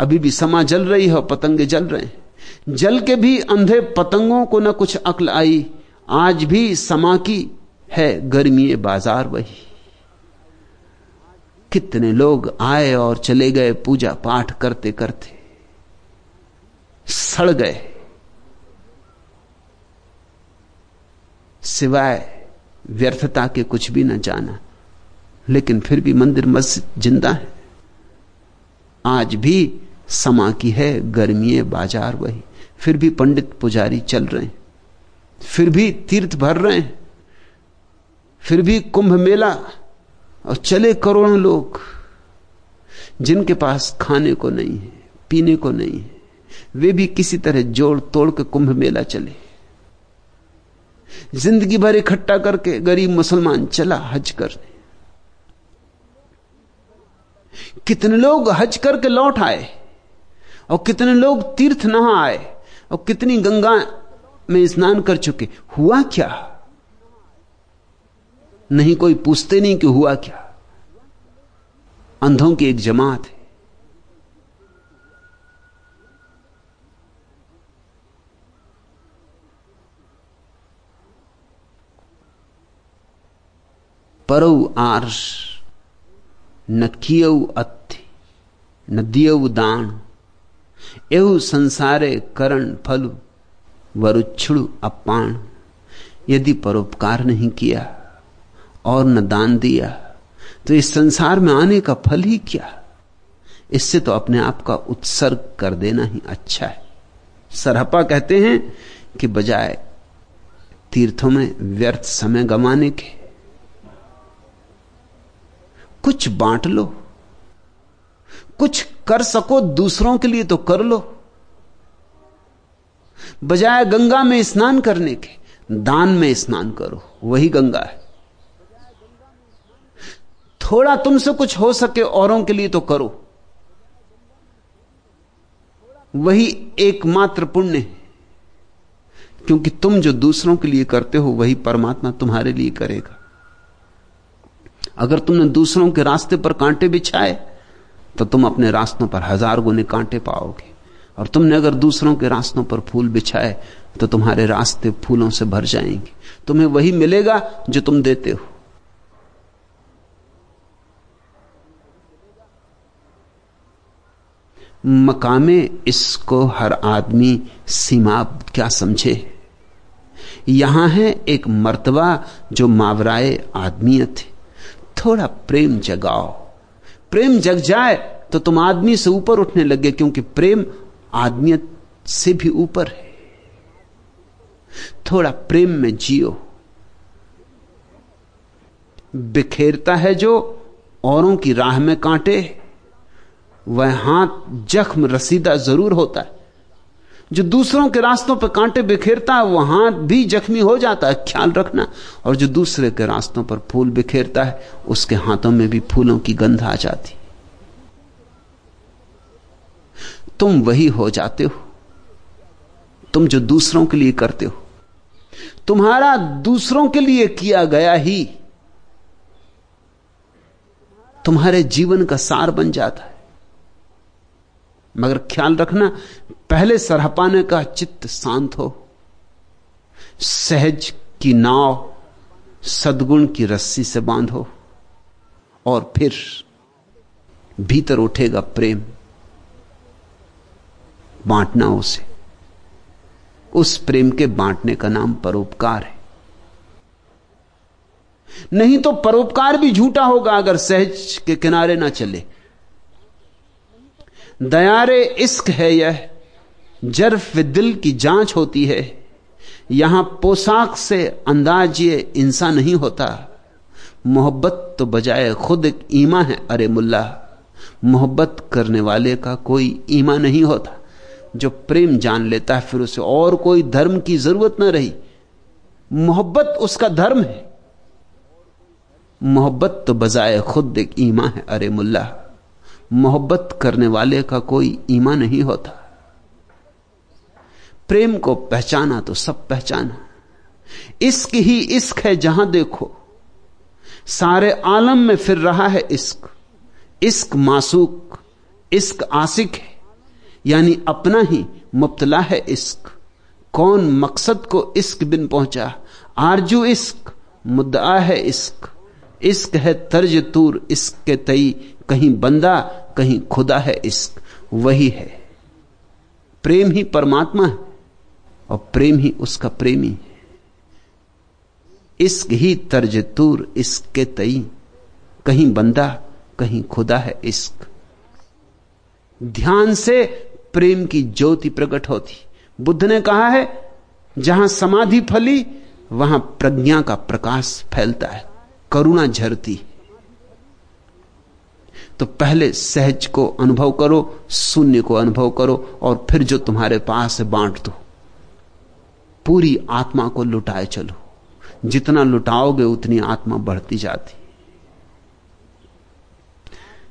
अभी भी समा जल रही है पतंगे जल रहे हैं। जल के भी अंधे पतंगों को न कुछ अक्ल आई। आज भी समा की है गर्मी बाज़ार वही। कितने लोग आए और चले गए पूजा पाठ करते करते। सड़ गए। सिवाय व्यर्थता के कुछ भी न जाना। लेकिन फिर भी मंदिर मस्जिद ज़िंदा है। आज भी समा की है, गर्मी बाज़ार वही। फिर भी पंडित पुजारी चल रहे हैं। फिर भी तीर्थ भर रहे हैं। फिर भी कुंभ मेला और चले करोड़ों लोग। जिनके पास खाने को नहीं है, पीने को नहीं है, वे भी किसी तरह जोड़ तोड़ के कुंभ मेला चले। ज़िंदगी भर इकट्ठा करके गरीब मुसलमान चला हज करने। कितने लोग हज करके लौट आए? और कितने लोग तीर्थ नहा आए और कितनी गंगा में स्नान कर चुके। हुआ क्या? नहीं, कोई पूछते नहीं कि हुआ क्या। अंधों की एक जमात है। परौ आर्ष, न कियऊ अथि न दियऊ दान। एहु संसारे करण, फल वरुक्षुड़ु अपाण। यदि परोपकार नहीं किया और न दान दिया तो इस संसार में आने का फल ही क्या? इससे तो अपने आप का उत्सर्ग कर देना ही अच्छा है। सरहपा कहते हैं कि बजाय तीर्थों में व्यर्थ समय गंवाने के, कुछ बांट लो, कुछ कर सको, दूसरों के लिए तो कर लो। बजाय गंगा में स्नान करने के, दान में स्नान करो, वही गंगा है। थोड़ा तुमसे कुछ हो सके, औरों के लिए तो करो। वही एकमात्र पुण्य है। क्योंकि तुम जो दूसरों के लिए करते हो, वही परमात्मा तुम्हारे लिए करेगा। अगर तुमने दूसरों के रास्ते पर कांटे बिछाए तो तुम अपने रास्तों पर हज़ार गुने कांटे पाओगे। और तुमने अगर दूसरों के रास्तों पर फूल बिछाए तो तुम्हारे रास्ते फूलों से भर जाएँगे। तुम्हें वही मिलेगा जो तुम देते हो। मकामे, इसको हर आदमी सीमा क्या समझे? यहाँ है एक मर्तबा जो मावराए आदमियत थोड़ा प्रेम जगाओ। प्रेम जग जाए तो तुम आदमी से ऊपर उठने लगे, क्योंकि प्रेम आदमियत से भी ऊपर है। थोड़ा प्रेम में जियो। बिखेरता है जो, औरों की राह में कांटे। वह हाथ जख्म रसीदा ज़रूर होता है। जो दूसरों के रास्तों पर कांटे बिखेरता है, वह भी जख्मी हो जाता है। ख्याल रखना। और जो दूसरे के रास्तों पर फूल बिखेरता है, उसके हाथों में भी फूलों की गंध आ जाती। तुम वही हो जाते हो। तुम जो दूसरों के लिए करते हो। तुम्हारा दूसरों के लिए किया गया ही तुम्हारे जीवन का सार बन जाता है। मगर ख्याल रखना पहले सरहपाने का चित्त शांत हो। सहज की नाव सदगुण की रस्सी से बांधो और फिर भीतर उठेगा प्रेम बांटना उसे। उस प्रेम के बांटने का नाम परोपकार है। नहीं तो परोपकार भी झूठा होगा अगर सहज के किनारे ना चले। दयारे इश्क है यह। जर्फ दिल की जाँच होती है। यहाँ पोशाक से अंदाज ये इंसान नहीं होता। मोहब्बत तो बजाय खुद एक ईमा है, अरे मुल्ला। मोहब्बत करने वाले का कोई ईमा नहीं होता। जो प्रेम जान लेता है, फिर उसे और कोई धर्म की ज़रूरत ना रही। मोहब्बत उसका धर्म है। मोहब्बत तो बजाय खुद एक ईमा है, अरे मुल्ला। मोहब्बत करने वाले का कोई ईमा नहीं होता। प्रेम को पहचाना तो सब पहचाना। इश्क ही इश्क है जहाँ देखो। सारे आलम में फिर रहा है इश्क। इश्क मासूक, इश्क आसिक है। यानी अपना ही मुबतला है इश्क। कौन मकसद को इश्क बिन पहुँचा? आरज़ू इश्क, मुद्दा है इश्क। इश्क है तर्ज तूर, इश्क के तई। कहीं बंदा, कहीं खुदा है इश्क। वही है। प्रेम ही परमात्मा है। और प्रेम ही उसका प्रेमी है। इश्क ही तर्ज तूर, इश्क के तई। कहीं बंदा, कहीं खुदा है इश्क। ध्यान से प्रेम की ज्योति प्रकट होती। बुद्ध ने कहा है, जहाँ समाधि फली, वहाँ प्रज्ञा का प्रकाश फैलता है, करुणा झरती तो पहले सहज को अनुभव करो, शून्य को अनुभव करो, और फिर जो तुम्हारे पास है बांट दो। पूरी आत्मा को लुटाए चलो। जितना लुटाओगे, उतनी आत्मा बढ़ती जाती।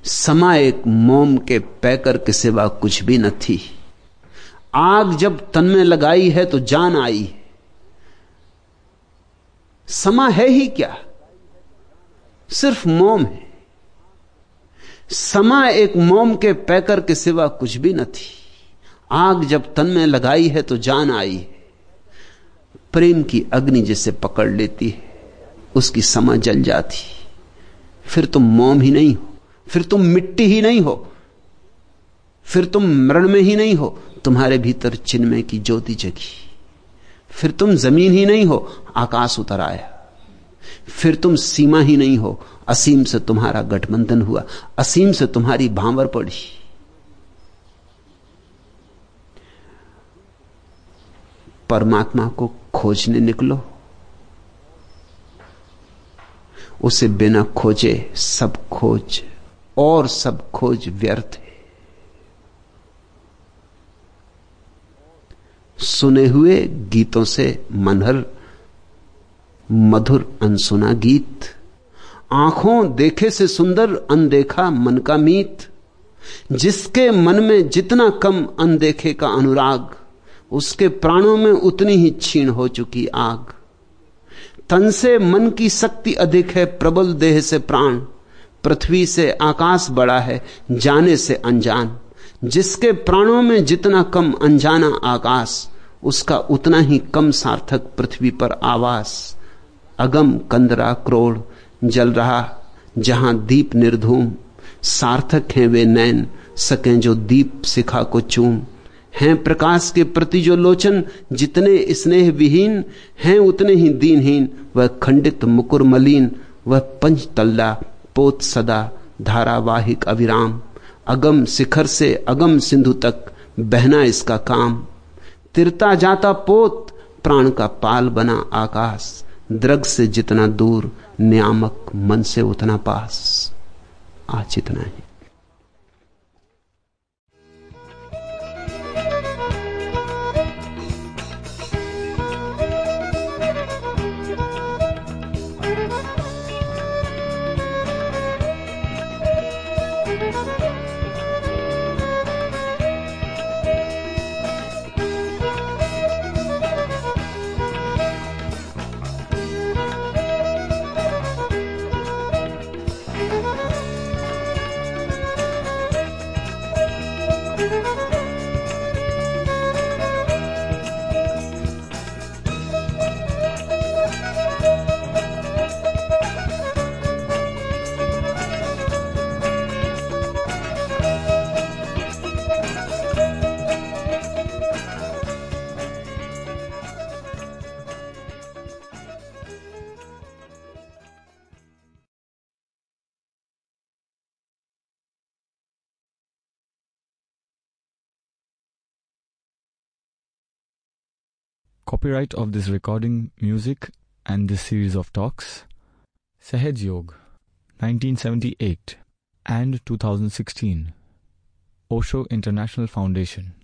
समा एक मोम के पैकर के सिवा कुछ भी न थी। आग जब तन में लगाई है तो जान आई। है समा है ही क्या? सिर्फ़ मोम है। समा एक मोम के पैकर के सिवा कुछ भी न थी। आग जब तन में लगाई है तो जान आई है। प्रेम की अग्नि जिसे पकड़ लेती है, उसकी समा जल जाती फिर तुम मोम ही नहीं हो, फिर तुम मिट्टी ही नहीं हो, फिर तुम मरण में ही नहीं हो, तुम्हारे भीतर चिन्मय की ज्योति जगी। फिर तुम ज़मीन ही नहीं हो, आकाश उतर आया। फिर तुम सीमा ही नहीं हो, असीम से तुम्हारा गठबंधन हुआ, असीम से तुम्हारी भांवर पड़ी। परमात्मा को खोजने निकलो। उसे बिना खोजे सब खोज और सब खोज व्यर्थ है। सुने हुए गीतों से मनहर, मधुर अनसुना गीत, आँखों देखे से सुंदर अनदेखा मन का मीत, जिसके मन में जितना कम अनदेखे का अनुराग उसके प्राणों में उतनी ही छीण हो चुकी आग। तन से मन की शक्ति अधिक है, प्रबल देह से प्राण, पृथ्वी से आकाश बड़ा है, जाने से अनजान। जिसके प्राणों में जितना कम अनजाना आकाश, उसका उतना ही कम सार्थक पृथ्वी पर आवास। अगम कंदरा क्रोड़ जल रहा, जहाँ दीप निर्धूम। सार्थक हैं वे नैन सकें जो दीप शिखा को चूम। हैं प्रकाश के प्रति जो लोचन, जितने स्नेह विहीन हैं, उतने ही दीनहीन। वह खंडित, मुकुर, मलिन, वह पंचतल्ला पोत सदा, धारावाहिक अविराम। अगम शिखर से अगम सिंधु तक बहना इसका काम। तिरता जाता पोत, प्राण का पाल बना आकाश। द्रग से जितना दूर, नियामक मन से उतना पास। आज इतना ही। Copyright of this recording, music, and this series of talks, Sahaj Yog, 1978 and 2016, Osho International Foundation.